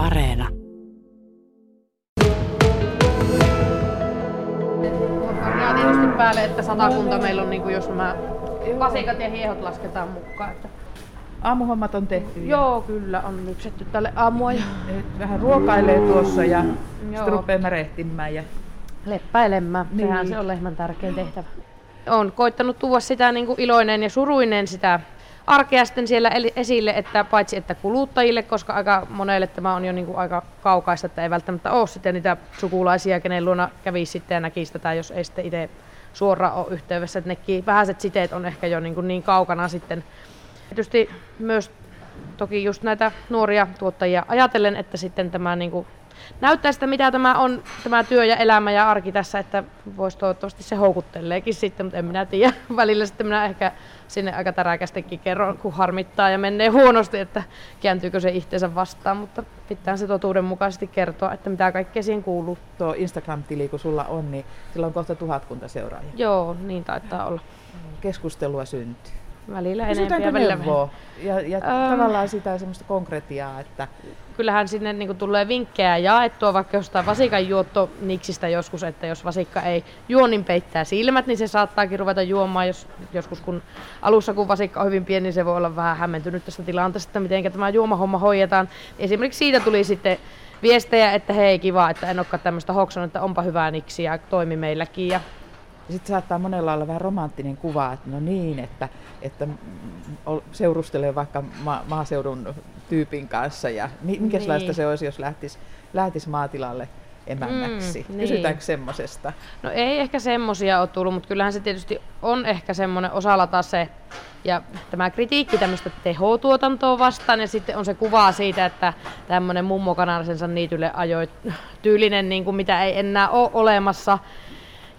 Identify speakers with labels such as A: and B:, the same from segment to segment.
A: Areena.
B: Ja tietysti päälle, että satakunta meillä on, niin kuin jos nämä vasikat ja hiehot lasketaan mukaan. Että...
C: Aamuhommat on tehty. ja
B: Joo, kyllä on lypsetty tälle aamua ja
C: Nyt vähän ruokailee tuossa ja sitten rupeaa märehtimään. Ja...
B: leppäilemään.
C: Niin.
B: Sehän se on lehmän tärkein tehtävä. Olen koittanut tuoda sitä niin kuin iloinen ja suruinen sitä arkea sitten siellä esille, että paitsi että kuluttajille, koska aika monelle tämä on jo niin kuin aika kaukaista, että ei välttämättä ole sitten niitä sukulaisia, kenen luona kävisi sitten ja näkisi tätä, jos ei sitten itse suoraan ole yhteydessä. Että nekin vähäiset siteet on ehkä jo niin, kuin niin kaukana sitten. Tietysti myös toki just näitä nuoria tuottajia ajatellen, että sitten tämä niin kuin näyttää sitä, mitä tämä on, tämä työ ja elämä ja arki tässä, että voisi toivottavasti se houkutteleekin sitten, mutta en minä tiedä. Välillä sitten minä ehkä sinne aika täräkästikin kerron, kun harmittaa ja menee huonosti, että kääntyykö se itseensä vastaan, mutta pitää se totuudenmukaisesti kertoa, että mitä kaikkea siihen kuuluu.
C: Tuo Instagram-tili, kun sulla on, niin sillä on kohta tuhatkunta seuraajia.
B: Joo, niin taitaa olla.
C: Keskustelua syntyy.
B: Välillä enemmän ja välillä
C: neuvoa? Ja, ja
B: Öö.
C: tavallaan sitä semmoista konkretiaa, että
B: kyllähän sinne niin tulee vinkkejä jaettua vaikka jostain vasikan juottoniksistä joskus, että jos vasikka ei juo, niin peittää silmät, niin se saattaakin ruveta juomaan. Jos, joskus kun alussa kun vasikka on hyvin pieni, niin se voi olla vähän hämmentynyt tästä tilanteesta, että miten tämä juomahomma hoidetaan. Esimerkiksi siitä tuli sitten viestejä, että hei kiva, että en olekaan tämmöistä hoksannut, että onpa hyvää niksi ja toimi meilläkin. Ja
C: sitten saattaa monella olla vähän romanttinen kuva, että no niin, että, että seurustelee vaikka ma- maaseudun tyypin kanssa ja mi- minkälaista
B: Niin.
C: se olisi, jos lähtisi lähtis maatilalle emännäksi.
B: Mm, niin.
C: Kysytäänkö semmosesta?
B: No ei ehkä semmosia ole tullut, mutta kyllähän se tietysti on ehkä semmoinen osalla taas se, ja tämä kritiikki tämmöistä tehotuotantoa vastaan, ja sitten on se kuva siitä, että tämmöinen mummo kanarisensa niitylle ajoi tyylinen, niin kuin mitä ei enää ole olemassa,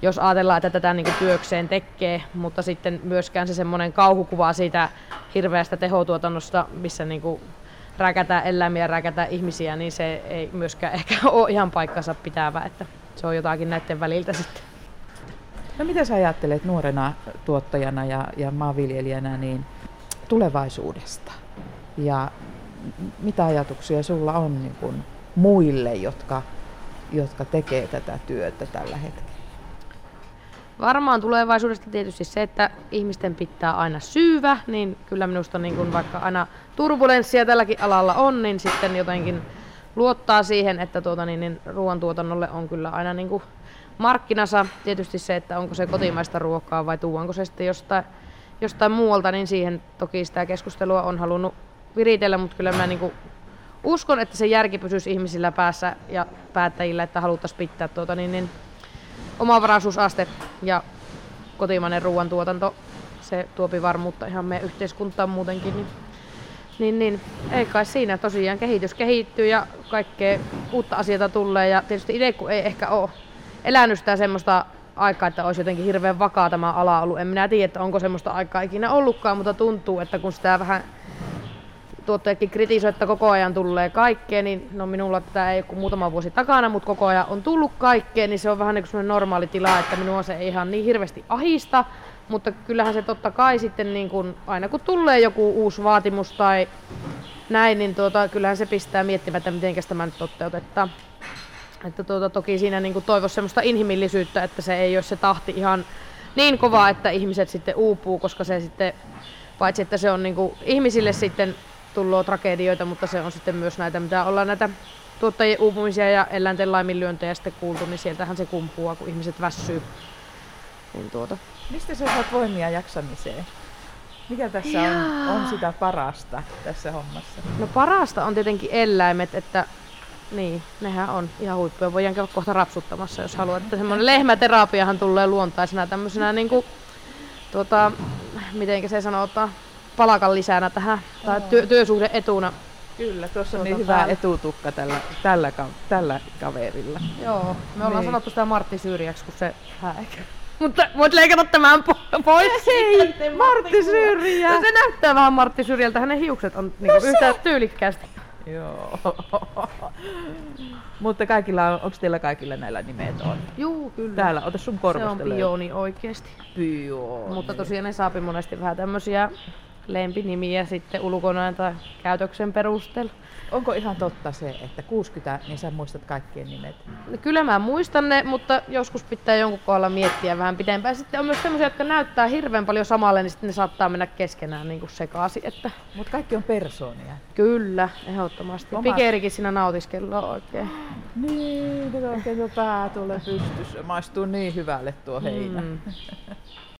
B: jos ajatellaan, että tätä niin kuin työkseen tekee, mutta sitten myöskään se semmoinen kauhukuva siitä hirveästä tehotuotannosta, missä niin kuin räkätään eläimiä, räkätään ihmisiä, niin se ei myöskään ehkä ole ihan paikkansa pitävä, että se on jotakin näiden väliltä sitten.
C: No mitä sä ajattelet nuorena tuottajana ja, ja maanviljelijänä niin tulevaisuudesta? Ja mitä ajatuksia sulla on niin muille, jotka, jotka tekee tätä työtä tällä hetkellä?
B: Varmaan tulevaisuudesta tietysti se, että ihmisten pitää aina syyvä, niin kyllä minusta niin kun vaikka aina turbulenssia tälläkin alalla on, niin sitten jotenkin luottaa siihen, että tuota, niin, niin ruoantuotannolle on kyllä aina niin kuin markkinansa. Tietysti se, että onko se kotimaista ruokaa vai tuonko se sitten jostain, jostain muualta, niin siihen toki sitä keskustelua on halunnut viritellä, mutta kyllä mä niin kuin uskon, että se järki pysyisi ihmisillä päässä ja päättäjillä, että haluttaisiin pitää tuota, niin, niin omavaraisuusaste ja kotimainen ruoantuotanto, se tuopi varmuutta ihan meidän yhteiskuntaan muutenkin. Niin, niin, niin ei kai siinä tosiaan kehitys kehittyy ja kaikkea uutta asioita tulee ja tietysti itse kun ei ehkä ole elänyt sitä semmoista aikaa, että olisi jotenkin hirveän vakaa tämä ala ollut. En minä tiedä, että onko semmoista aikaa ikinä ollutkaan, mutta tuntuu, että kun sitä vähän tuottajatkin kritisoi, että koko ajan tulee kaikkea, niin no minulla tätä ei ole muutama vuosi takana, mutta koko ajan on tullut kaikkea, niin se on vähän niin kuin normaali tila, että minua se ei ihan niin hirveästi ahista, mutta kyllähän se totta kai sitten niin kuin, aina kun tulee joku uusi vaatimus tai näin, niin tuota, kyllähän se pistää miettimään, että miten tämä nyt toteutetaan. Että tuota, toki siinä niin toivoisi semmoista inhimillisyyttä, että se ei ole se tahti ihan niin kova, että ihmiset sitten uupuu, koska se sitten, paitsi että se on niin kuin ihmisille sitten tullut tragedioita, mutta se on sitten myös näitä, mitä ollaan näitä tuottajien uupumisia ja eläinten laiminlyöntejä sitten kuultu, niin sieltähän se kumpuaa, kun ihmiset väsyy. Niin tuota.
C: Mistä sä saat voimia jaksamiseen? Mikä tässä on, on sitä parasta tässä hommassa?
B: No parasta on tietenkin eläimet, että niin, nehän on ihan huippuja. Voidaan käydä kohta rapsuttamassa, jos haluat. Että semmoinen lehmäterapiahan tulee luontaisena tämmöisenä niinku, tuota, mitenkä se sanotaan, palakan lisänä tähän, tai työ, työsuhde etuna.
C: Kyllä, tuossa on
B: Tuota
C: niin hyvä
B: päällä.
C: etutukka tällä, tällä, ka- tällä kaverilla.
B: Joo, me ollaan
C: Niin.
B: sanottu sitä Martti Syrjäksi, kun se häikä. Mutta voit leikata tämän po- pois.
C: Hei, Martti Syrjä!
B: No, se näyttää vähän Martti Syrjältä, hänen hiukset on niinku yhtä tyylikkäästi.
C: Joo. Mutta kaikilla on, onko teillä kaikilla näillä nimet on?
B: Juu, kyllä.
C: Täällä, ota sun
B: se
C: korvasta
B: on
C: löytyy.
B: pioni oikeesti.
C: Pioni.
B: Mutta tosiaan ne saapi monesti vähän tämmöisiä lempinimiä sitten ulkonäön tai käytöksen perusteella.
C: Onko ihan totta se, että 60, niin sä muistat kaikkien nimet?
B: No Kyllä mä muistan ne, mutta joskus pitää jonkun kohdalla miettiä vähän pitempään. Sitten on myös sellaisia, jotka näyttää hirveän paljon samalle, niin sitten ne saattaa mennä keskenään niin kuin sekaisin. Että
C: Mutta kaikki on persoonia.
B: kyllä, ehdottomasti.
C: Omat-
B: Pikerikin siinä nautiskellaan oikein.
C: Niin, kun oikein pää tulee pystyssä. Maistuu niin hyvälle tuo heinä.
B: Mm.